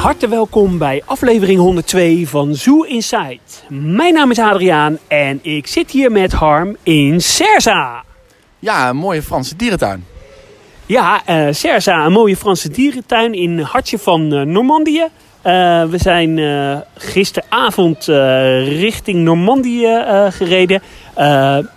harte welkom bij aflevering 102 van Zoo Inside. Mijn naam is Adriaan en ik zit hier met Harm in Serza. Ja, een mooie Franse dierentuin. Ja, uh, Serza, een mooie Franse dierentuin in het hartje van uh, Normandië. Uh, we zijn uh, gisteravond uh, richting Normandië gereden.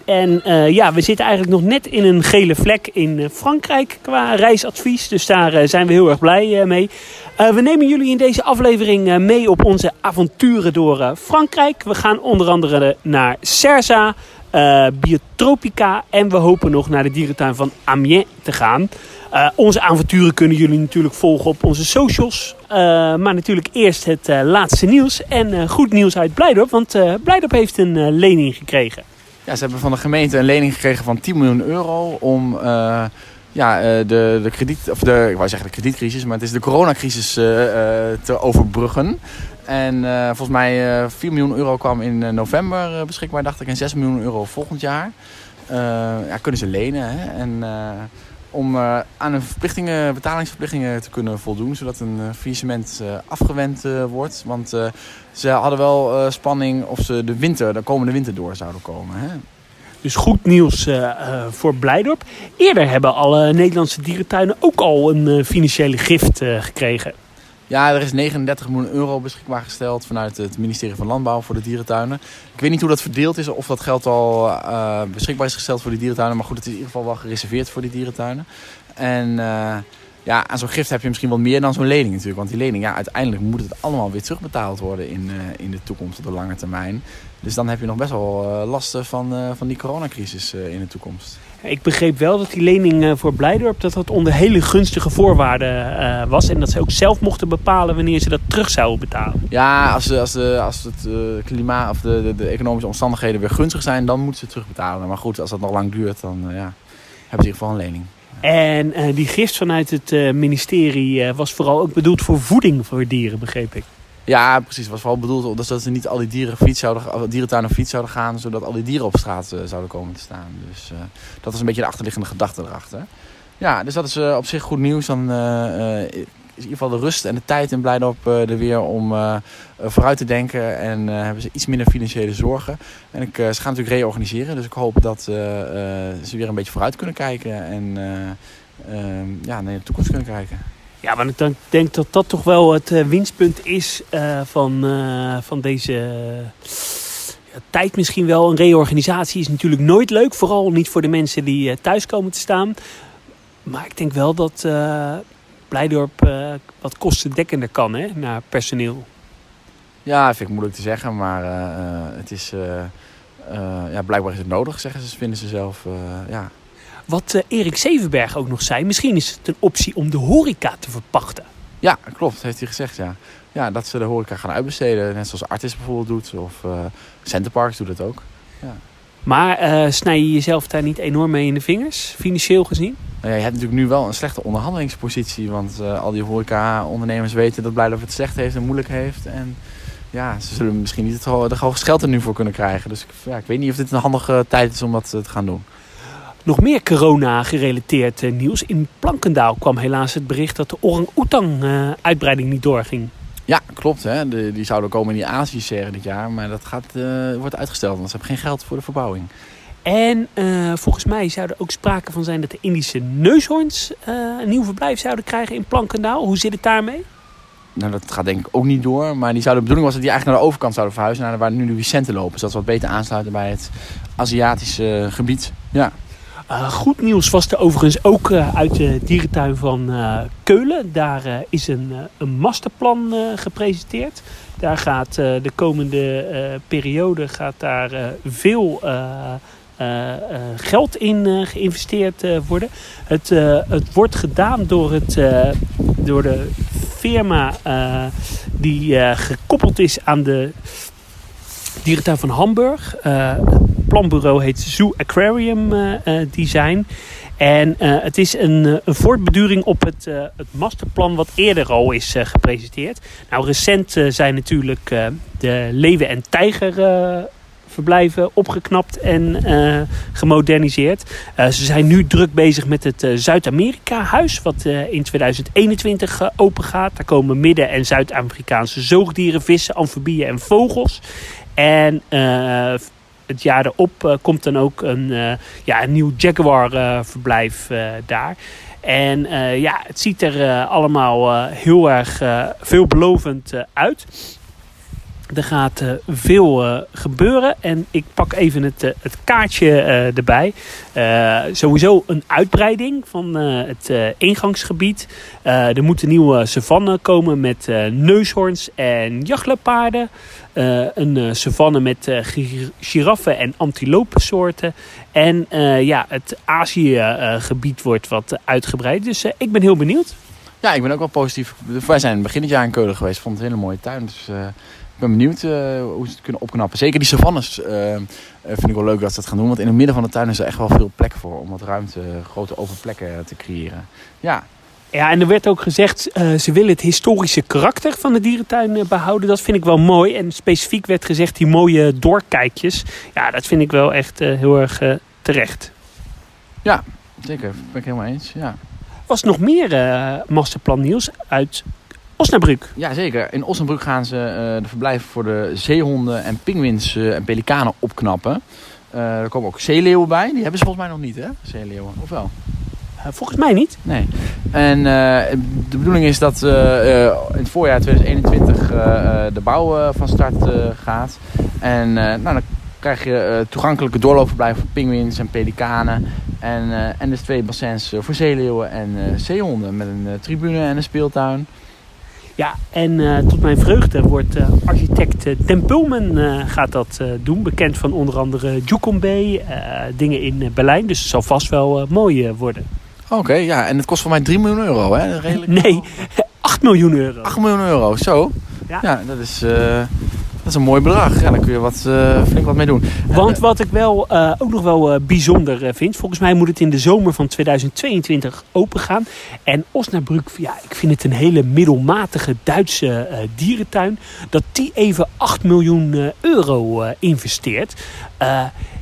en ja, we zitten eigenlijk nog net in een gele vlek in Frankrijk qua reisadvies. Dus daar zijn we heel erg blij mee. we nemen jullie in deze aflevering mee op onze avonturen door Frankrijk. We gaan onder andere naar Serza, Biotropica en we hopen nog naar de dierentuin van Amiens te gaan. Uh, onze avonturen kunnen jullie natuurlijk volgen op onze socials. Uh, maar natuurlijk eerst het uh, laatste nieuws. En goed nieuws uit Blijdorp, want Blijdorp heeft een lening gekregen. Ja, ze hebben van de gemeente een lening gekregen van 10 miljoen euro om ja, de, de krediet, of de, ik zeggen de kredietcrisis, maar het is de coronacrisis te overbruggen. En volgens mij 4 miljoen euro kwam in november beschikbaar, dacht ik, en 6 miljoen euro volgend jaar. ja, kunnen ze lenen. Hè? En om uh, aan hun verplichtingen, betalingsverplichtingen te kunnen voldoen. Zodat een uh, faillissement uh, afgewend wordt. Want ze hadden wel spanning of ze de, winter, de komende winter door zouden komen. Hè? Dus goed nieuws voor Blijdorp. Eerder hebben alle Nederlandse dierentuinen ook al een financiële gift gekregen. Ja, er is 39 miljoen euro beschikbaar gesteld vanuit het ministerie van Landbouw voor de dierentuinen. Ik weet niet hoe dat verdeeld is, of dat geld al uh, beschikbaar is gesteld voor de dierentuinen. Maar goed, het is in ieder geval wel gereserveerd voor die dierentuinen. En uh, ja, aan zo'n gift heb je misschien wat meer dan zo'n lening natuurlijk. Want die lening, ja, uiteindelijk moet het allemaal weer terugbetaald worden in, uh, in de toekomst op de lange termijn. Dus dan heb je nog best wel lasten van, van die coronacrisis in de toekomst. Ik begreep wel dat die lening eh, voor Blijdorp dat dat onder hele gunstige voorwaarden uh, was. En dat ze ook zelf mochten bepalen wanneer ze dat terug zouden betalen. Ja, als, als, de, als het uh, klimaat of de, de, de, economische omstandigheden weer gunstig zijn, dan moeten ze terugbetalen. Maar goed, als dat nog lang duurt, dan ja, hebben ze in ieder geval een lening. En die gift vanuit het ministerie was vooral ook bedoeld voor voeding voor dieren, begreep ik. Ja, precies. Was vooral bedoeld dat ze niet al die dieren fiets zouden, dierentuin fiets zouden gaan, zodat al die dieren op straat uh, zouden komen te staan. Dus uh, dat is een beetje de achterliggende gedachte erachter. Ja, dus dat is uh, op zich goed nieuws. Dan is in ieder geval de rust en de tijd in Blijdorp er weer om vooruit te denken. En hebben ze iets minder financiële zorgen. En ik, ze gaan natuurlijk reorganiseren. Dus ik hoop dat ze weer een beetje vooruit kunnen kijken. En ja, naar de toekomst kunnen kijken. Ja, want ik denk dat dat toch wel het uh, winstpunt is uh, van, uh, van deze tijd misschien wel. Een reorganisatie is natuurlijk nooit leuk. Vooral niet voor de mensen die thuis komen te staan. Maar ik denk wel dat Blijdorp wat kostendekkender kan hè, naar personeel. Ja, vind ik moeilijk te zeggen. Maar het is, ja, blijkbaar is het nodig, zeggen ze, vinden ze zelf. ja. Wat uh, Erik Zevenberg ook nog zei, misschien is het een optie om de horeca te verpachten. Ja, klopt, heeft hij gezegd, ja. Ja, dat ze de horeca gaan uitbesteden, net zoals Artis bijvoorbeeld doet, of uh, Centerparks doet het ook. Ja. Maar uh, snij je jezelf daar niet enorm mee in de vingers, financieel gezien? Nou ja, je hebt natuurlijk nu wel een slechte onderhandelingspositie, want al die horeca-ondernemers weten dat Blijf het slecht heeft en moeilijk heeft. En ja, ze zullen misschien niet het, de hoogste geld er nu voor kunnen krijgen. Dus ja, ik weet niet of dit een handige tijd is om dat te gaan doen. Nog meer corona-gerelateerd eh, nieuws. In Plankendaal kwam helaas het bericht dat de orang-oetang-uitbreiding niet doorging. Ja, klopt. Hè. De, die zouden komen in die Azië-serre dit jaar. Maar dat gaat, uh, wordt uitgesteld, want ze hebben geen geld voor de verbouwing. En uh, volgens mij zou er ook sprake van zijn dat de Indische neushoorns uh, een nieuw verblijf zouden krijgen in Plankendaal. Hoe zit het daarmee? Nou, dat gaat denk ik ook niet door. Maar die zou, de bedoeling was dat die eigenlijk naar de overkant zouden verhuizen. Naar waar nu de Vicenten lopen. Zodat ze wat beter aansluiten bij het Aziatische gebied. Ja. Uh, goed nieuws was er overigens ook uh, uit de dierentuin van uh, Keulen. Daar is een, een masterplan gepresenteerd. Daar gaat de komende periode gaat daar, veel geld in geïnvesteerd worden. Het, het wordt gedaan door, het, door de firma die gekoppeld is aan de dierentuin van Hamburg planbureau heet Zoo Aquarium eh, eh, Design. En uh, het is een, voortbeduring op het, het masterplan wat eerder al is gepresenteerd. Nou, recent zijn natuurlijk de leeuwen- en tijger verblijven opgeknapt en gemoderniseerd. Ze zijn nu druk bezig met het Zuid-Amerika-huis, wat in 2021 open gaat. Daar komen Midden- en Zuid-Amerikaanse zoogdieren, vissen, amfibieën en vogels. En het jaar erop komt dan ook een, ja, een nieuw Jaguar-verblijf daar. En ja, het ziet er allemaal heel erg veelbelovend uit. Er gaat uh, veel uh, gebeuren en ik pak even het, uh, het kaartje erbij. sowieso een uitbreiding van het ingangsgebied. er moet een nieuwe savanne komen met neushoorns en jachtlepaarden. een savanne met giraffen en antilopensoorten. En ja, het Azië-gebied wordt wat uitgebreid. Dus ik ben heel benieuwd. Ja, ik ben ook wel positief. Wij zijn begin het jaar in Keulen geweest. Vond het een hele mooie tuin. Dus ik ben benieuwd uh, hoe ze het kunnen opknappen. Zeker die savannes uh, vind ik wel leuk dat ze dat gaan doen. Want in het midden van de tuin is er echt wel veel plek voor. Om wat ruimte, grote open plekken te creëren. Ja. Ja, en er werd ook gezegd, uh, ze willen het historische karakter van de dierentuin behouden. Dat vind ik wel mooi. En specifiek werd gezegd, die mooie doorkijkjes. Ja, dat vind ik wel echt heel erg terecht. Ja, zeker. Ben ik helemaal eens. Ja. Was nog meer masterplan nieuws uit Osnabrück. Ja, zeker. In Osnabrück gaan ze uh, de verblijven voor de zeehonden en pinguïns uh, en pelikanen opknappen. Uh, er komen ook zeeleeuwen bij. Die hebben ze volgens mij nog niet, hè? Zeeleeuwen. Of wel? volgens mij niet. Nee. En de bedoeling is dat in het voorjaar 2021 de bouw van start gaat. En nou, dan krijg je toegankelijke doorloopverblijven voor pinguïns en pelikanen. En, en dus twee bassins voor zeeleeuwen en zeehonden. Met een tribune en een speeltuin. Ja, en uh, tot mijn vreugde wordt uh, architect uh, Ten Pulman gaat dat doen. Bekend van onder andere Jukombe, dingen in Berlijn. Dus het zal vast wel mooi worden. Oké, ja. En het kost voor mij 3 miljoen euro, hè? Redelijk nee, 8 miljoen euro. 8 miljoen euro, zo. Ja, ja dat is... Dat is een mooi bedrag. Ja, daar kun je wat, uh, flink wat mee doen. Want wat ik wel, uh, ook nog wel uh, bijzonder vind. Volgens mij moet het in de zomer van 2022 open gaan. En Osnabrück, ja, ik vind het een hele middelmatige Duitse dierentuin. Dat die even 8 miljoen euro investeert.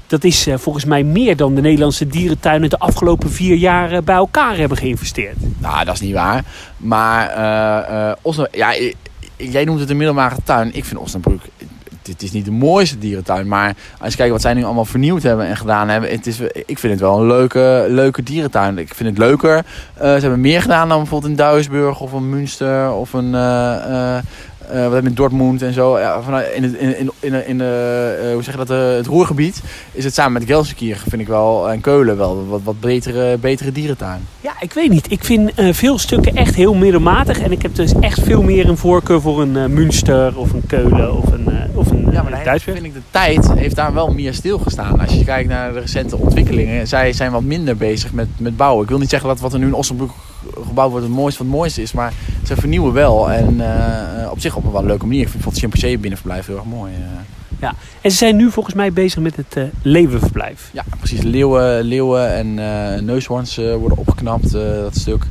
dat is volgens mij meer dan de Nederlandse dierentuinen de afgelopen vier jaar bij elkaar hebben geïnvesteerd. Nou, dat is niet waar. Maar Osnabrück, ja, jij noemt het een middelbare tuin. Ik vind Osnabrück, het is niet de mooiste dierentuin. Maar als je kijkt wat zij nu allemaal vernieuwd hebben en gedaan hebben. Het is, ik vind het wel een leuke, leuke dierentuin. Ik vind het leuker. Uh, ze hebben meer gedaan dan bijvoorbeeld in Duisburg of een Münster of een... uh, wat met Dortmund en zo. Ja, vanuit, in, in, in, in, in de, uh, hoe zeg je dat, het Roergebied is het samen met Gelsenkirchen, vind ik wel, en Keulen wel wat, wat betere, betere dierentuin. Ja, ik weet niet. Ik vind veel stukken echt heel middelmatig. En ik heb dus echt veel meer een voorkeur voor een Münster of een Keulen of een, of een ja, maar Duitsburg. vind ik de tijd heeft daar wel meer stilgestaan. Als je kijkt naar de recente ontwikkelingen. Zij zijn wat minder bezig met, met bouwen. Ik wil niet zeggen dat wat er nu in Osnabrück gebouwd wordt het mooiste van het mooiste is. Maar ze vernieuwen wel. En uh, op zich op een wel leuke manier. Ik vind het Chimpansee binnenverblijf heel erg mooi. Uh. Ja, en ze zijn nu volgens mij bezig met het uh, leeuwenverblijf. Ja, precies. Leeuwen, leeuwen en neushoorns worden opgeknapt, dat stuk.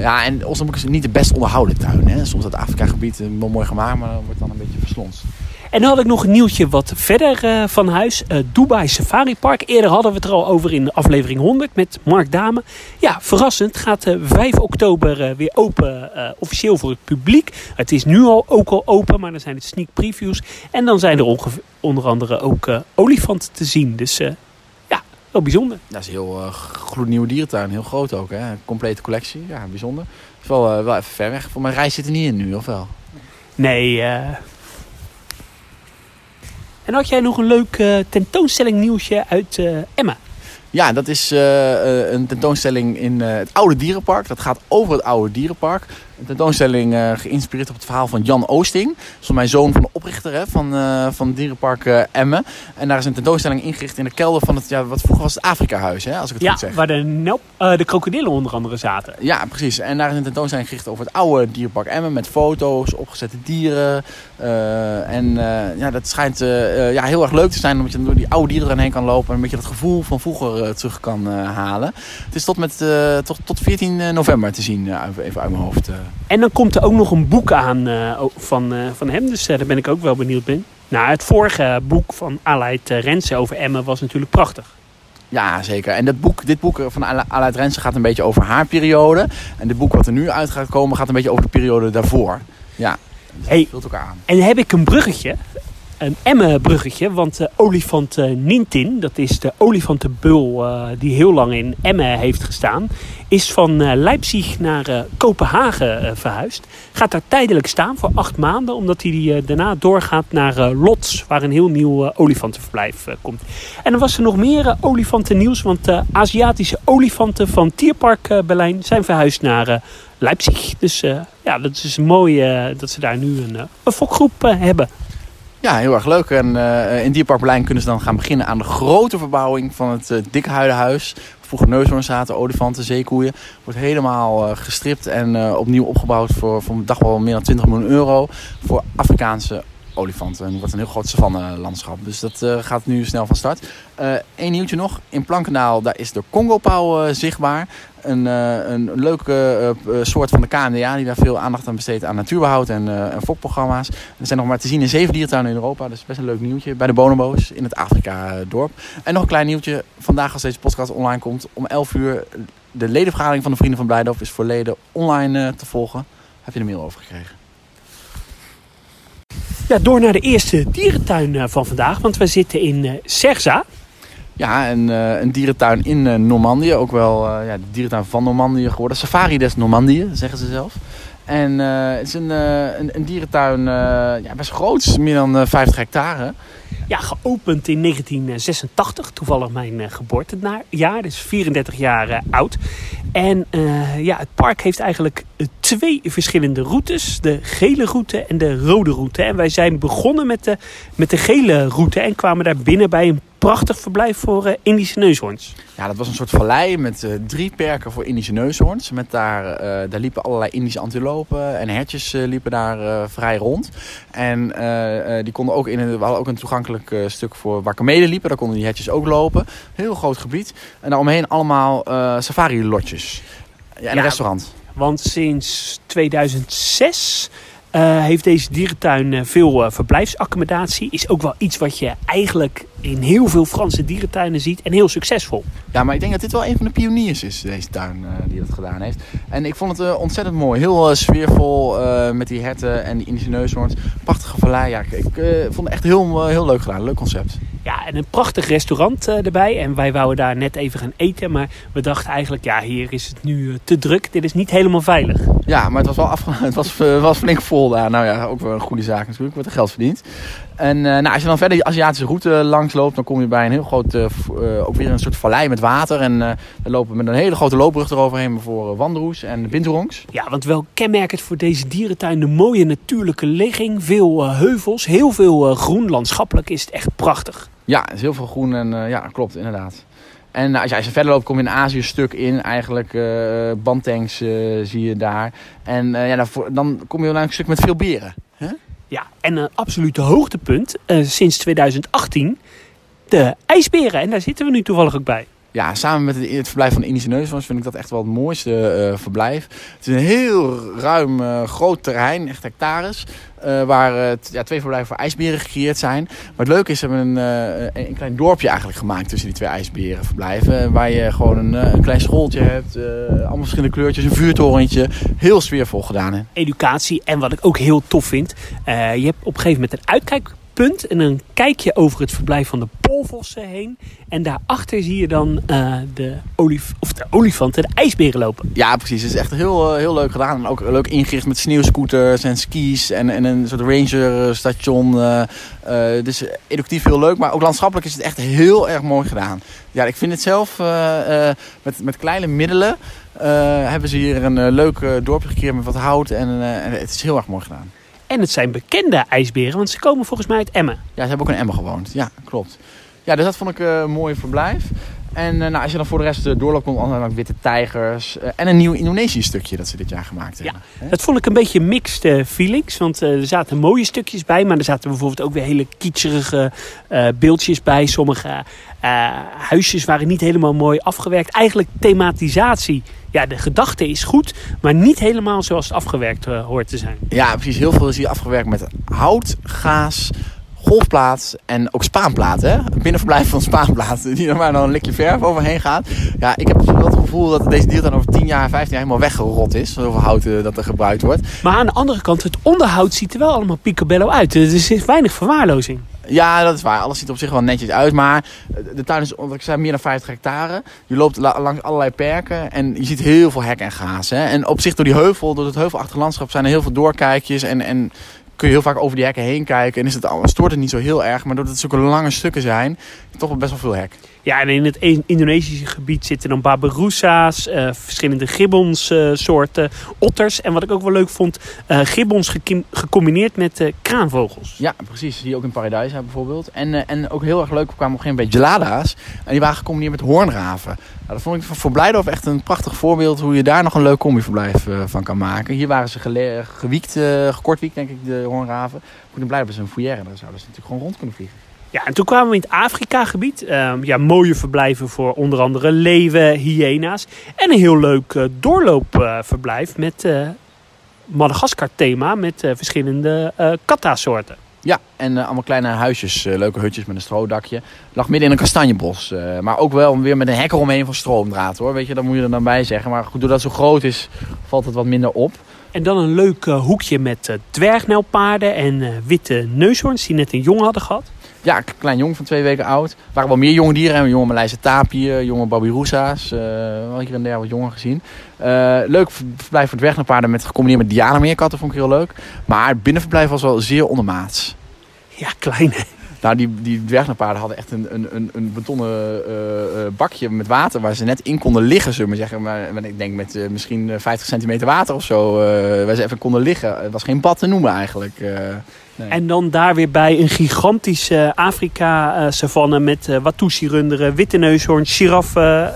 ja, en Osnabrück is niet de best onderhouden tuin. Hè. Soms dat Afrika-gebied wel mooi gemaakt, maar dan wordt dan een beetje verslonst. En dan had ik nog een nieuwtje wat verder uh, van huis. Uh, Dubai Safari Park. Eerder hadden we het er al over in aflevering 100 met Mark Dame. Ja, verrassend gaat uh, 5 oktober weer open officieel voor het publiek. Het is nu al ook al open, maar dan zijn het sneak previews. En dan zijn er onder andere ook olifanten te zien. Dus ja, wel bijzonder. Dat is een heel gloednieuwe dierentuin. Heel groot ook, hè? complete collectie. Ja, bijzonder. Het is wel, wel even ver weg. Voor mijn reis zit er niet in nu, of wel? Nee, en had jij nog een leuk uh, tentoonstelling uit uh, Emma? Ja, dat is uh, een tentoonstelling in het oude dierenpark. Dat gaat over het oude dierenpark. Een tentoonstelling uh, geïnspireerd op het verhaal van Jan Oosting. Dat is mijn zoon van de oprichter hè, van, uh, van dierenpark uh, Emmen. En daar is een tentoonstelling ingericht in de kelder van het, ja, wat vroeger was het Afrika-huis, hè, als ik het ja, goed zeg. waar de, nope, de krokodillen onder andere zaten. Ja, precies. En daar is een tentoonstelling gericht over het oude dierenpark Emmen. Met foto's, opgezette dieren. en ja, dat schijnt ja, heel erg leuk te zijn. Omdat je door die oude dieren erheen kan lopen. En een beetje dat gevoel van vroeger terug kan halen. Het is tot, met, tot, tot 14 november te zien, even uit mijn hoofd. En dan komt er ook nog een boek aan uh, van, uh, van hem. Dus uh, daar ben ik ook wel benieuwd bij. Nou, het vorige boek van Aleid Rensen over Emmen was natuurlijk prachtig. Ja, zeker. En dit boek, dit boek van Aleid Rensen gaat een beetje over haar periode. En dit boek wat er nu uit gaat komen gaat een beetje over de periode daarvoor. Ja, dus hey, vult elkaar aan. En heb ik een bruggetje een Emmen-bruggetje. Want de olifant uh, Nintin, dat is de olifantenbul uh, die heel lang in Emmen heeft gestaan, is van Leipzig naar Kopenhagen verhuisd. Gaat daar tijdelijk staan voor acht maanden, omdat hij daarna doorgaat naar Lots, waar een heel nieuw olifantenverblijf komt. En dan was er nog meer olifantennieuws, want Aziatische olifanten van Tierpark Berlijn zijn verhuisd naar Leipzig. Dus ja, dat is mooi dat ze daar nu een, een fokgroep hebben. Ja, heel erg leuk. En uh, in Dierpark Berlijn kunnen ze dan gaan beginnen aan de grote verbouwing van het uh, Dikke Huidenhuis. Vroeger neushoorns zaten, olifanten, zeekoeien. Wordt helemaal uh, gestript en opnieuw opgebouwd voor, voor dag wel meer dan 20 miljoen euro. Voor Afrikaanse olifanten. En het een heel groot savanne-landschap. Dus dat gaat nu snel van start. Eén nieuwtje nog. In Plankendaal daar is de Congo-pauw zichtbaar een, een leuke soort van de KNDA die daar veel aandacht aan besteedt aan natuurbehoud en, en fokprogramma's. Er zijn nog maar te zien in zeven dierentuinen in Europa. Dus best een leuk nieuwtje bij de Bonobo's in het Afrika-dorp. En nog een klein nieuwtje. Vandaag als deze podcast online komt om 11 uur de ledenvergadering van de Vrienden van Blijdorp is voor leden online te volgen. Heb je een mail over gekregen? Ja, door naar de eerste dierentuin van vandaag. Want we zitten in Serza. Ja, een, uh, een dierentuin in Normandië. Ook wel ja, de dierentuin van Normandië geworden. Safari des Normandië, zeggen ze zelf. En het is een, een, een, dierentuin ja, best groot, meer dan 50 hectare. Ja, geopend in 1986, toevallig mijn geboortejaar, dus 34 jaar oud. En ja, het park heeft eigenlijk twee verschillende routes. De gele route en de rode route. En wij zijn begonnen met de, met de gele route en kwamen daar binnen bij een prachtig verblijf voor uh, Indische neushoorns. Ja, dat was een soort vallei met uh, drie perken voor Indische neushoorns. Met daar, uh, daar liepen allerlei Indische antilopen en hertjes liepen daar vrij rond. En die konden ook in een, we hadden ook een toegankelijk stuk voor waar kamelen liepen. Daar konden die hertjes ook lopen. Heel groot gebied. En daaromheen allemaal safari-lotjes. Ja, en ja, een restaurant. Want sinds 2006 uh, heeft deze dierentuin uh, veel uh, verblijfsaccommodatie. Is ook wel iets wat je eigenlijk in heel veel Franse dierentuinen ziet. En heel succesvol. Ja, maar ik denk dat dit wel een van de pioniers is, deze tuin die dat gedaan heeft. En ik vond het ontzettend mooi. Heel sfeervol met die herten en die Indische neushoorns. Prachtige vallei. Ja, ik, ik vond het echt heel, heel leuk gedaan. Leuk concept. Ja, en een prachtig restaurant erbij. En wij wouden daar net even gaan eten. Maar we dachten eigenlijk, ja, hier is het nu te druk. Dit is niet helemaal veilig. Ja, maar het was wel afge... het was, was flink vol daar. Nou ja, ook wel een goede zaak natuurlijk. Wordt er geld verdiend. En uh, nou, als je dan verder die Aziatische route langs loopt, dan kom je bij een heel groot, uh, ook weer een soort vallei met water. En uh, we lopen met een hele grote loopbrug eroverheen voor wanderoes en binturongs. Ja, want wel kenmerkend voor deze dierentuin de mooie natuurlijke ligging. Veel heuvels, heel veel groen. Landschappelijk is het echt prachtig. Ja, is heel veel groen en ja, klopt inderdaad. En als je, als je verder loopt, kom je een Azië stuk in. Eigenlijk uh, bandtanks zie je daar. En ja, dan, kom je naar een stuk met veel beren. Ja, en een absolute hoogtepunt sinds 2018. De ijsberen. En daar zitten we nu toevallig ook bij ja, samen met het, verblijf van de Indische Neushoorns vind ik dat echt wel het mooiste uh, verblijf. Het is een heel ruim, uh, groot terrein, echt hectares. Uh, waar ja, twee verblijven voor ijsberen gecreëerd zijn. Maar het leuke is, ze hebben een, een klein dorpje eigenlijk gemaakt tussen die twee ijsberenverblijven. Waar je gewoon een, een klein schooltje hebt, allemaal verschillende kleurtjes, een vuurtorentje. Heel sfeervol gedaan. Educatie en wat ik ook heel tof vind. je hebt op een gegeven moment een uitkijk punt. En dan kijk je over het verblijf van de polvossen heen. En daarachter zie je dan uh, de, olif of de ijsberen lopen. Ja, precies. Het is echt heel, uh, heel leuk gedaan. En ook leuk ingericht met sneeuwscooters en skis. En, en een soort rangerstation. Uh, dus educatief heel leuk. Maar ook landschappelijk is het echt heel erg mooi gedaan. Ja, ik vind het zelf met, met kleine middelen. hebben ze hier een leuk dorpje gecreëerd met wat hout. En het is heel erg mooi gedaan. En het zijn bekende ijsberen, want ze komen volgens mij uit Emmen. Ja, ze hebben ook in Emmen gewoond. Ja, klopt. Ja, dus dat vond ik uh, een mooi verblijf. En uh, nou, als je dan voor de rest uh, doorloopt, komt dan witte tijgers. en een nieuw Indonesisch stukje dat ze dit jaar gemaakt hebben. Ja, dat vond ik een beetje mixed feelings. Want er zaten mooie stukjes bij. Maar er zaten bijvoorbeeld ook weer hele kitscherige beeldjes bij. Sommige huisjes waren niet helemaal mooi afgewerkt. Eigenlijk thematisatie ja, de gedachte is goed, maar niet helemaal zoals het afgewerkt uh, hoort te zijn. Ja, precies. Heel veel is hier afgewerkt met hout, gaas, golfplaat en ook spaanplaat. Hè? Een binnenverblijf van spaanplaat. Die er maar dan een likje verf overheen gaat. Ja, ik heb wel het gevoel dat deze dier dan over 10 jaar, 15 jaar helemaal weggerot is. Zoveel hout uh, dat er gebruikt wordt. Maar aan de andere kant, het onderhoud ziet er wel allemaal picobello uit. Er is weinig verwaarlozing. Ja, dat is waar. Alles ziet op zich wel netjes uit. Maar de tuin is, wat ik zei, meer dan 50 hectare. Je loopt langs allerlei perken en je ziet heel veel hek en gaas. Hè? En op zich door die heuvel, door het heuvelachtige landschap, zijn er heel veel doorkijkjes. En, en kun je heel vaak over die hekken heen kijken. En is het, stoort het niet zo heel erg. Maar doordat het zulke lange stukken zijn, toch wel best wel veel hek. Ja, en in het Indonesische gebied zitten dan babirusa's, uh, verschillende gibbonssoorten, uh, otters. En wat ik ook wel leuk vond, uh, gibbons gecombineerd met kraanvogels. Ja, precies. Die ook in Paradijsa bijvoorbeeld. En, en ook heel erg leuk kwamen op een gegeven moment gelada's. En die waren gecombineerd met hoornraven. Nou, dat vond ik voor Blijdorf echt een prachtig voorbeeld hoe je daar nog een leuk combiverblijf van kan maken. Hier waren ze gewiekt, gekortwiekt denk ik, de hoornraven. Goed, in Blijdorf is een foyer en daar zouden ze natuurlijk gewoon rond kunnen vliegen. Ja, en toen kwamen we in het Afrika-gebied. Ehm, ja, mooie verblijven voor onder andere leeuwen, hyena's. En een heel leuk uh, doorloopverblijf met uh, Madagaskar-thema met uh, verschillende katta-soorten. Ja, en allemaal kleine huisjes, leuke hutjes met een stroodakje. Lag midden in een kastanjebos. maar ook wel weer met een hek eromheen van stroomdraad hoor. Weet je, dat moet je er dan bij zeggen. Maar goed, doordat het zo groot is, valt het wat minder op. En dan een leuk hoekje met dwergnelpaarden en witte neushoorns die net een jong hadden gehad. Ja, een klein jong van twee weken oud. Er waren wel meer jonge dieren. Jonge Maleise tapir, jonge babirusa's. Uh, wel hier en daar wat jonger gezien. Uh, leuk verblijf voor dwergnapaarden met gecombineerd met Diana-meerkatten vond ik heel leuk. Maar het binnenverblijf was wel zeer ondermaats. Ja, klein Nou, die, die dwergnapaarden hadden echt een, een, een betonnen uh, bakje met water waar ze net in konden liggen, zullen we zeggen. Maar, ik denk met uh, misschien 50 centimeter water of zo, waar ze even konden liggen. Het was geen bad te noemen eigenlijk. En dan daar weer bij een gigantische Afrika-savanne met uh, Watusi-runderen, witte neushoorn, giraffen,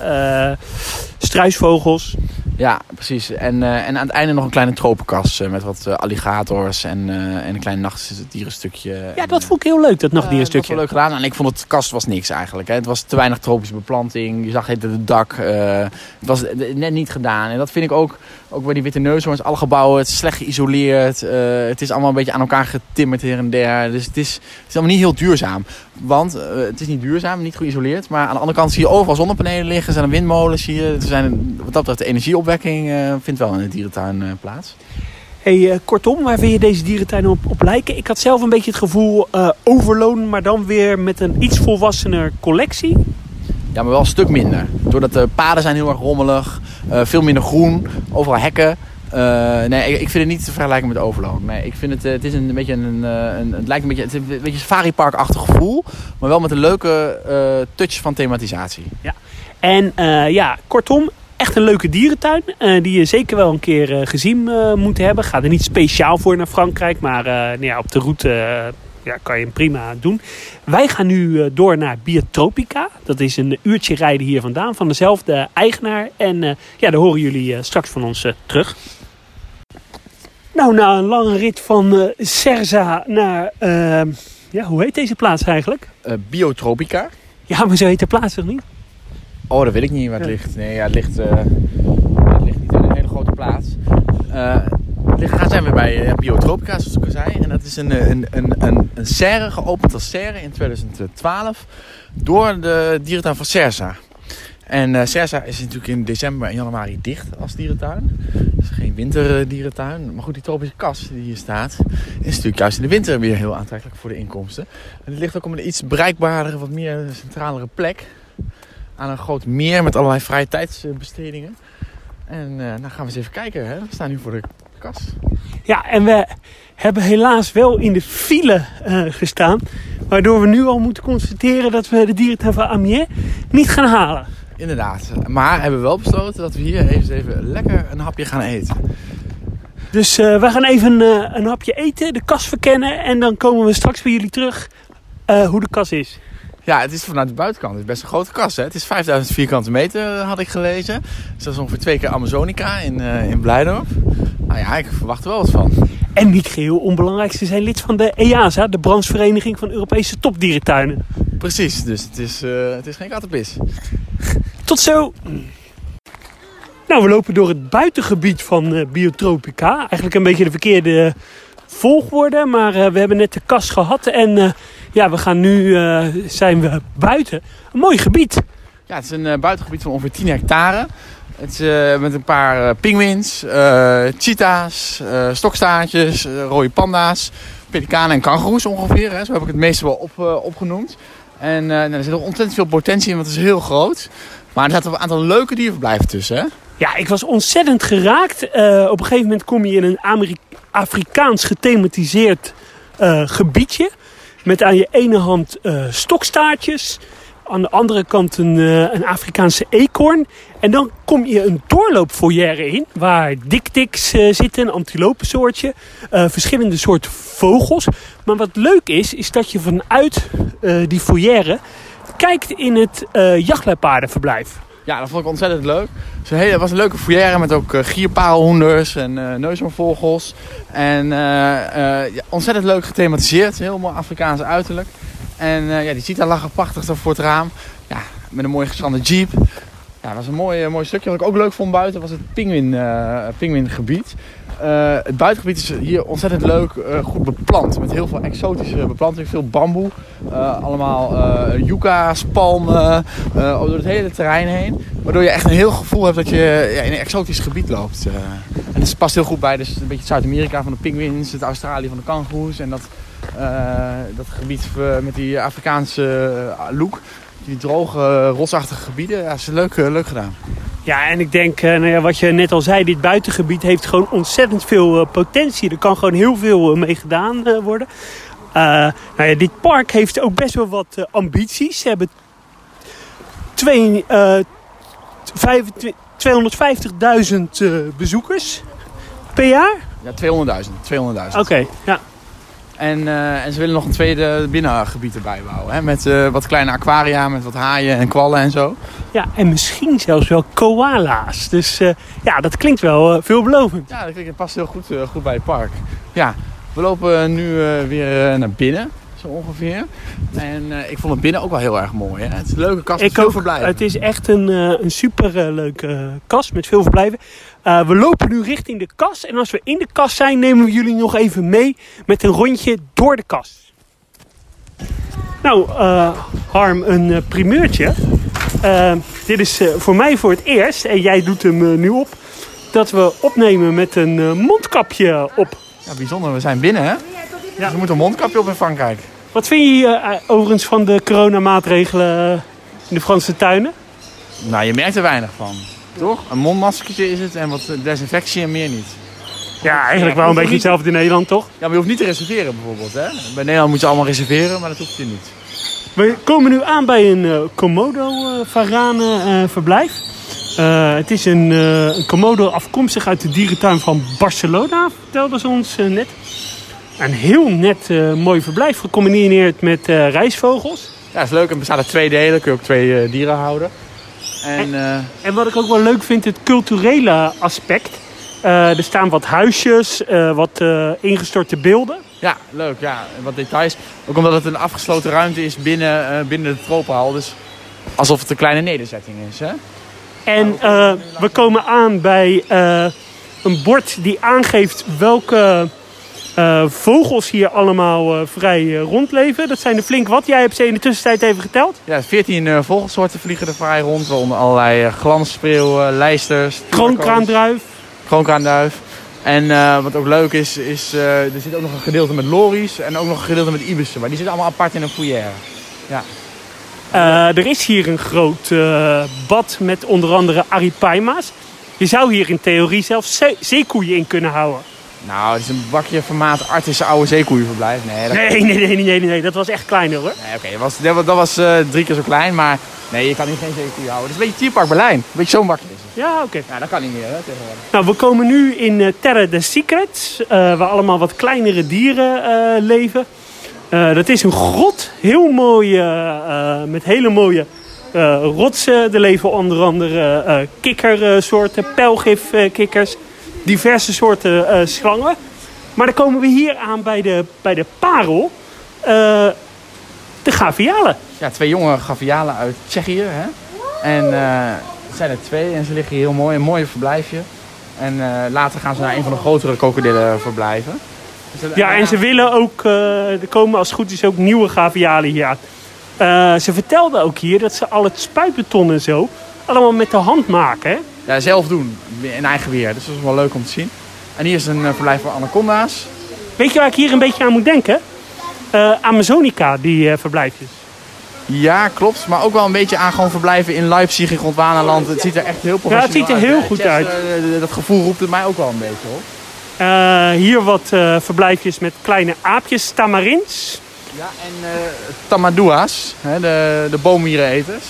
struisvogels. Ja, precies. En, uh, en aan het einde nog een kleine tropenkas met wat alligators en, en een klein nachtdierenstukje. Ja, dat vond ik heel leuk, dat nachtdierenstukje. dat was leuk gedaan. En ik vond het kast was niks eigenlijk. Hè. Het was te weinig tropische beplanting. Je zag het dak. het was net niet gedaan. En dat vind ik ook, ook bij die witte neushoorns. Alle gebouwen, het is slecht geïsoleerd. het is allemaal een beetje aan elkaar getimmerd her en der. Dus het is, het is allemaal niet heel duurzaam. Want uh, het is niet duurzaam, niet geïsoleerd. Maar aan de andere kant zie je overal zonnepanelen liggen. Er zijn windmolens hier. Er zijn, wat dat betreft de energieopwekking uh, vindt wel in de dierentuin uh, plaats. Hey, kortom, waar vind je deze dierentuin op, op lijken? Ik had zelf een beetje het gevoel overloon, maar dan weer met een iets volwassener collectie. Ja, maar wel een stuk minder. Doordat de paden zijn heel erg rommelig, veel minder groen, overal hekken. Uh, nee, ik, ik, vind het niet te vergelijken met Overloon. Nee, ik vind het, uh, het is een beetje een, uh, een, het lijkt een beetje, het is een beetje safari park-achtig gevoel, maar wel met een leuke touch van thematisatie. Ja. En ja, kortom, echt een leuke dierentuin. die je zeker wel een keer gezien moet hebben. Ga er niet speciaal voor naar Frankrijk. Maar nou ja, op de route ja, kan je hem prima doen. Wij gaan nu door naar Biotropica. Dat is een uurtje rijden hier vandaan. Van dezelfde eigenaar. En ja, daar horen jullie straks van ons terug. Nou, na een lange rit van Serza naar, ja, hoe heet deze plaats eigenlijk? Biotropica. Ja, maar zo heet de plaats toch niet? Oh, dat weet ik niet waar het ligt. Nee, ja, het ligt, het ligt niet in een hele grote plaats. We gaan zijn we bij Biotropica, zoals ik al zei. En dat is een, een, een, een, een serre, geopend als serre in 2012 door de dierentuin van Serza. En uh, Sersa is natuurlijk in december en januari dicht als dierentuin. Dus geen winterdierentuin. Maar goed, die tropische kas die hier staat, is natuurlijk juist in de winter weer heel aantrekkelijk voor de inkomsten. En het ligt ook op een iets bereikbaardere, wat meer centralere plek. Aan een groot meer met allerlei vrije tijdsbestedingen. En uh, nou gaan we eens even kijken. Hè? We staan nu voor de kas. Ja, en we hebben helaas wel in de file uh, gestaan. Waardoor we nu al moeten constateren dat we de dierentuin van Amiens niet gaan halen. Inderdaad. Maar hebben we wel besloten dat we hier even, even lekker een hapje gaan eten. Dus uh, we gaan even een hapje eten, de kas verkennen. En dan komen we straks bij jullie terug hoe de kas is. Ja, het is vanuit de buitenkant. Het is best een grote kas. Hè? Het is 5000 vierkante meter, had ik gelezen. Dus dat is ongeveer twee keer Amazonica in, in Blijdorp. Nou ja, ik verwacht er wel wat van. En niet geheel onbelangrijk, ze zijn lid van de EASA, de branchevereniging van Europese topdierentuinen. Precies, dus het is, het is geen kattenpis. Tot zo! Nou, we lopen door het buitengebied van eh, Biotropica. Eigenlijk een beetje de verkeerde volgorde, maar eh, we hebben net de kas gehad en eh, ja, we gaan nu eh, zijn we buiten. Een mooi gebied. Ja, het is een eh, buitengebied van ongeveer 10 hectare. Het is eh, met een paar uh, pinguïns, cheetahs, stokstaartjes, rode panda's, pelikanen en kangoeroes ongeveer. Hè. Zo heb ik het meeste wel op, opgenoemd. En nou, er zit nog ontzettend veel potentie in, want het is heel groot. Maar er zaten een aantal leuke dierverblijven tussen. Hè? Ja, ik was ontzettend geraakt. Op een gegeven moment kom je in een Ameri- Afrikaans gethematiseerd gebiedje. Met aan je ene hand eh, stokstaartjes. Aan de andere kant een, eh, een Afrikaanse eekhoorn. En dan kom je een doorloopfoyer in. Waar diktiks eh, zitten, een antilopensoortje. verschillende soorten vogels. Maar wat leuk is, is dat je vanuit die foyer kijkt in het jachtluipaardenverblijf. Ja, dat vond ik ontzettend leuk. Een, hele, het was een leuke foyer met ook uh, gierparelhoenders en uh, neushoornvogels. En ja, ontzettend leuk gethematiseerd. Heel mooi Afrikaans uiterlijk. En ja, die cheetah lag er prachtig voor het raam. Ja, met een mooi gestrande jeep. Ja, dat was een mooi, mooi stukje. Wat ik ook leuk vond buiten was het pinguïn, pinguïngebied. Uh, het buitengebied is hier ontzettend leuk, goed beplant. Met heel veel exotische beplanting, veel bamboe. Allemaal yucca's, palmen, door het hele terrein heen. Waardoor je echt een heel gevoel hebt dat je ja, in een exotisch gebied loopt. en het past heel goed bij dus een beetje Zuid-Amerika van de pinguïns, het Australië van de kangoeroes. En dat, dat gebied met die Afrikaanse look. Die droge, rotsachtige gebieden. Ja, is leuk, leuk gedaan. Ja, en ik denk, nou ja, wat je net al zei, dit buitengebied heeft gewoon ontzettend veel uh, potentie. Er kan gewoon heel veel uh, mee gedaan uh, worden. nou ja, dit park heeft ook best wel wat ambities. Ze hebben twee, 250.000 bezoekers per jaar. Ja, 200.000. 200.000. Oké, okay, ja. En, uh, en ze willen nog een tweede binnengebied erbij bouwen. Hè? Met uh, wat kleine aquaria, met wat haaien en kwallen en zo. Ja, en misschien zelfs wel koala's. Dus uh, ja, dat klinkt wel veelbelovend. Ja, dat, klinkt, dat past heel goed, goed bij het park. Ja, we lopen nu weer naar binnen. Zo ongeveer. En ik vond het binnen ook wel heel erg mooi. Hè? Het is een leuke kast met ik veel ook, verblijven. Het is echt een, een super leuke kast met veel verblijven. Uh, we lopen nu richting de kas. En als we in de kas zijn, nemen we jullie nog even mee met een rondje door de kas. Nou, uh, Harm, een uh, primeurtje. dit is voor mij voor het eerst, en jij doet hem nu op, dat we opnemen met een mondkapje op. Ja, bijzonder. We zijn binnen, hè? Ja. Dus we moeten een mondkapje op in Frankrijk. Wat vind je overigens van de coronamaatregelen in de Franse tuinen? Nou, je merkt er weinig van. Toch? Een mondmaskertje is het en wat desinfectie en meer niet. Ja, eigenlijk wel een beetje hetzelfde in Nederland, toch? Ja, maar je hoeft niet te reserveren bijvoorbeeld. Hè? Bij Nederland moet je allemaal reserveren, maar dat hoeft je niet. We komen nu aan bij een uh, Komodo-varane uh, verblijf. Uh, het is een, een, Komodo afkomstig uit de dierentuin van Barcelona, vertelde ze ons net. Een heel net mooi verblijf, gecombineerd met reisvogels. Ja, dat is leuk. Het bestaat uit twee delen. Kun je ook twee dieren houden. En, uh... en, wat ik ook wel leuk vind, het culturele aspect. Uh, er staan wat huisjes, uh, wat ingestorte beelden. Ja, leuk. Ja, wat details. Ook omdat het een afgesloten ruimte is binnen, binnen de tropenhal. Dus alsof het een kleine nederzetting is. Hè? En we komen aan bij een bord die aangeeft welke uh, vogels hier allemaal uh, vrij uh, rondleven. Dat zijn er flink wat. Jij hebt ze in de tussentijd even geteld. Ja, 14 vogelsoorten vliegen er vrij rond. Onder allerlei glansspreeuwen, lijsters. Kroonkraanduif. Kroonkraanduif. En wat ook leuk is, is er zit ook nog een gedeelte met lories en ook nog een gedeelte met ibissen. Maar die zitten allemaal apart in een foyer. Ja. er is hier een groot bad met onder andere aripaima's. Je zou hier in theorie zelfs zee zeekoeien in kunnen houden. Nou, het is een bakje formaat Artis oude zeekoeienverblijf. Nee, dat... nee, nee, nee, nee, nee, dat was echt kleiner hoor. Nee, oké, okay, dat was, dat was uh, drie keer zo klein, maar nee, je kan hier geen zeekoeien houden. Het is een beetje Tierpark Berlijn. Een beetje zo'n bakje is het. Ja, oké. Okay. Ja, dat kan niet meer hè, tegenwoordig. Nou, we komen nu in uh, Terre de Secrets, uh, waar allemaal wat kleinere dieren leven. dat is een grot, heel mooi, met hele mooie rotsen. Er leven onder andere kikkersoorten, pijlgifkikkers diverse soorten uh, slangen. Maar dan komen we hier aan bij de, bij de parel. Uh, de gavialen. Ja, twee jonge gavialen uit Tsjechië. Hè? En Het zijn er twee en ze liggen hier heel mooi. Een mooi verblijfje. En eh, later gaan ze naar een van de grotere krokodillen verblijven. Eh, Ja, en ze willen ook, eh, er komen als het goed is ook nieuwe gavialen hier aan. Eh, ze vertelden ook hier dat ze al het spuitbeton en zo allemaal met de hand maken. Hè? Ja, zelf doen. In eigen weer. Dus dat is wel leuk om te zien. En hier is een eh, verblijf voor anaconda's. Weet je waar ik hier een beetje aan moet denken? Eh, Amazonica, die eh, verblijfjes. Ja, klopt. Maar ook wel een beetje aan gewoon verblijven in Leipzig, in Gondwanaland. Het ziet er echt heel professioneel het ziet er uit, heel goed uit. dat gevoel roept het mij ook wel een beetje op. Eh, hier wat verblijfjes met kleine aapjes, tamarins. Ja, en tamadua's, hè, de, de boomiereneters.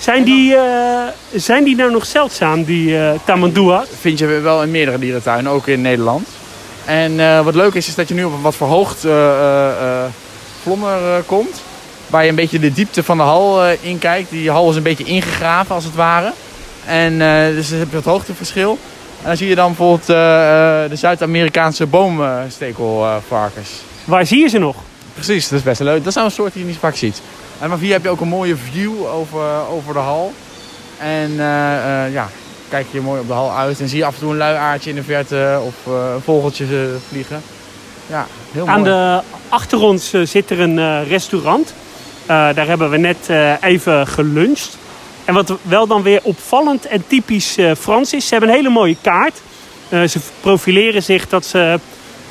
Zijn die, eh, zijn die nou nog zeldzaam, die eh tamandua's? Vind je wel in meerdere dierentuinen, ook in Nederland. En eh, wat leuk is, is dat je nu op een wat verhoogd eh eh, eh, eh, komt. Waar je een beetje de diepte van de hal eh inkijkt. Die hal is een beetje ingegraven, als het ware. En eh, dus dan heb je wat hoogteverschil. En dan zie je dan bijvoorbeeld eh, eh, de Zuid-Amerikaanse boomstekelvarkens. Waar zie je ze nog? Precies, dat is best leuk. Dat is nou een soort die je niet vaak ziet. En maar hier heb je ook een mooie view over, over de hal. En eh, eh, ja, kijk je mooi op de hal uit. En zie je af en toe een luiaardje in de verte of eh, een vogeltje eh, vliegen. Ja, heel mooi. Aan de achter ons eh, zit er een eh, restaurant. Eh, daar hebben we net eh, even geluncht. En wat wel dan weer opvallend en typisch eh, Frans is, ze hebben een hele mooie kaart. Eh, ze profileren zich dat ze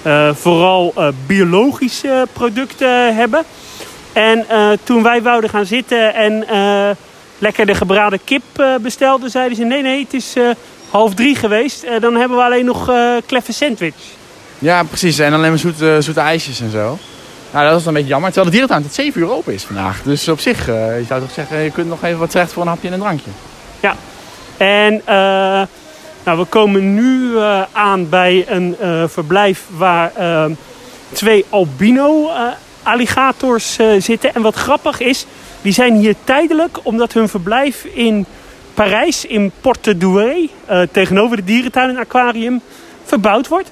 eh, vooral eh, biologische producten hebben. En eh, toen wij wouden gaan zitten en eh, lekker de gebraden kip eh, bestelden, zeiden ze nee, nee, het is half drie geweest. Dan hebben we alleen nog kleffe sandwich. Ja, precies. En alleen maar zoete, zoete ijsjes en zo. Nou, dat is dan een beetje jammer. Terwijl de dierentuin tot 7 uur open is vandaag. Dus op zich, je zou toch zeggen, je kunt nog even wat terecht voor een hapje en een drankje. En eh, nou, we komen nu aan bij een verblijf waar eh, twee albino alligators eh, zitten. En wat grappig is, die zijn hier tijdelijk omdat hun verblijf in Parijs, in Porte Douai, eh, tegenover de dierentuin en aquarium, verbouwd wordt.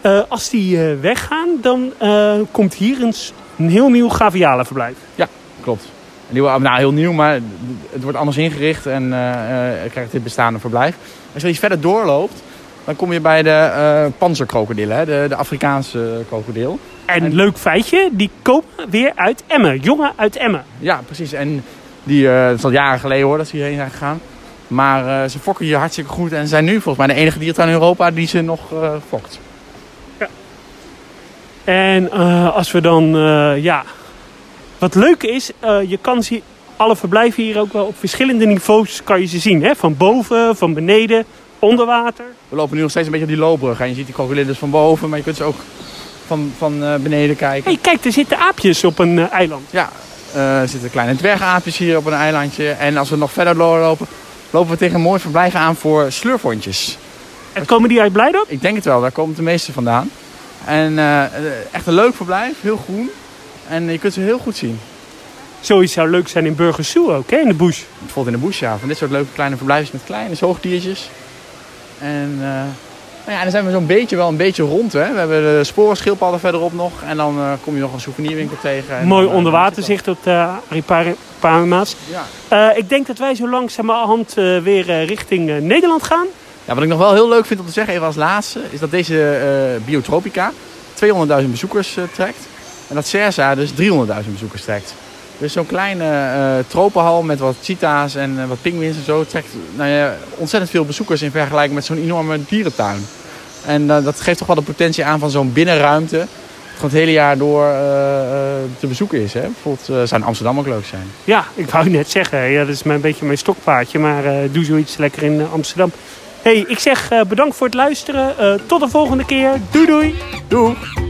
Eh, als die weggaan, dan komt hier eens een heel nieuw gavialenverblijf. Klopt. Een nieuwe, nou, heel nieuw, maar het wordt anders ingericht en krijgt dit bestaande verblijf. Als je iets verder doorloopt, dan kom je bij de eh panzerkrokodillen, hè, de, de Afrikaanse krokodil. En, En- leuk feitje, die komen weer uit Emmen. Jongen uit Emmen. Ja, precies. En die, eh het is al jaren geleden hoor dat ze hierheen zijn gegaan. Maar eh, ze fokken hier hartstikke goed en zijn nu volgens mij de enige dierentuin in Europa die ze nog eh, fokt. En eh, als we dan, eh, ja... Wat leuk is, eh, je kan ze, alle verblijven hier ook wel op verschillende niveaus kan je ze zien. Hè? Van boven, van beneden, onder water. We lopen nu nog steeds een beetje op die loopbrug en je ziet die krokodillen van boven, maar je kunt ze ook van, van eh, beneden kijken. hey, kijk, er zitten aapjes op een eh, eiland. Ja, eh, er zitten kleine dwergaapjes hier op een eilandje. En als we nog verder doorlopen, lopen we tegen een mooi verblijf aan voor slurfhondjes. En komen die uit Blijdorp? Ik denk het wel, daar komen de meeste vandaan. En echt een leuk verblijf, heel groen. En je kunt ze heel goed zien. Zoiets zou leuk zijn in Burgersoe ook, hè? in de bush. Bijvoorbeeld in de bush, ja. Van dit soort leuke kleine verblijfjes met kleine zoogdiertjes. En uh, nou ja, dan zijn we zo'n beetje wel een beetje rond. Hè. We hebben de sporenschildpadden verderop nog. En dan uh, kom je nog een souvenirwinkel tegen. En Mooi uh, onderwaterzicht op de Ariparima's. Ja. Uh, ik denk dat wij zo langzamerhand uh, weer richting Nederland gaan. Ja, wat ik nog wel heel leuk vind om te zeggen, even als laatste, is dat deze Biotropica 200.000 bezoekers trekt. En dat Cersa dus 300.000 bezoekers trekt. Dus zo'n kleine uh, tropenhal met wat cheetahs en uh, wat pinguïns en zo trekt nou ja, ontzettend veel bezoekers in vergelijking met zo'n enorme dierentuin. En uh, dat geeft toch wel de potentie aan van zo'n binnenruimte. Dat gewoon het hele jaar door uh, te bezoeken is. Hè? Bijvoorbeeld uh, zou in Amsterdam ook leuk zijn. Ja, ik wou net zeggen. Ja, dat is een beetje mijn stokpaardje. Maar uh, doe zoiets lekker in Amsterdam. hey, ik zeg uh, bedankt voor het luisteren. Uh, tot de volgende keer. Doei doei. Doei.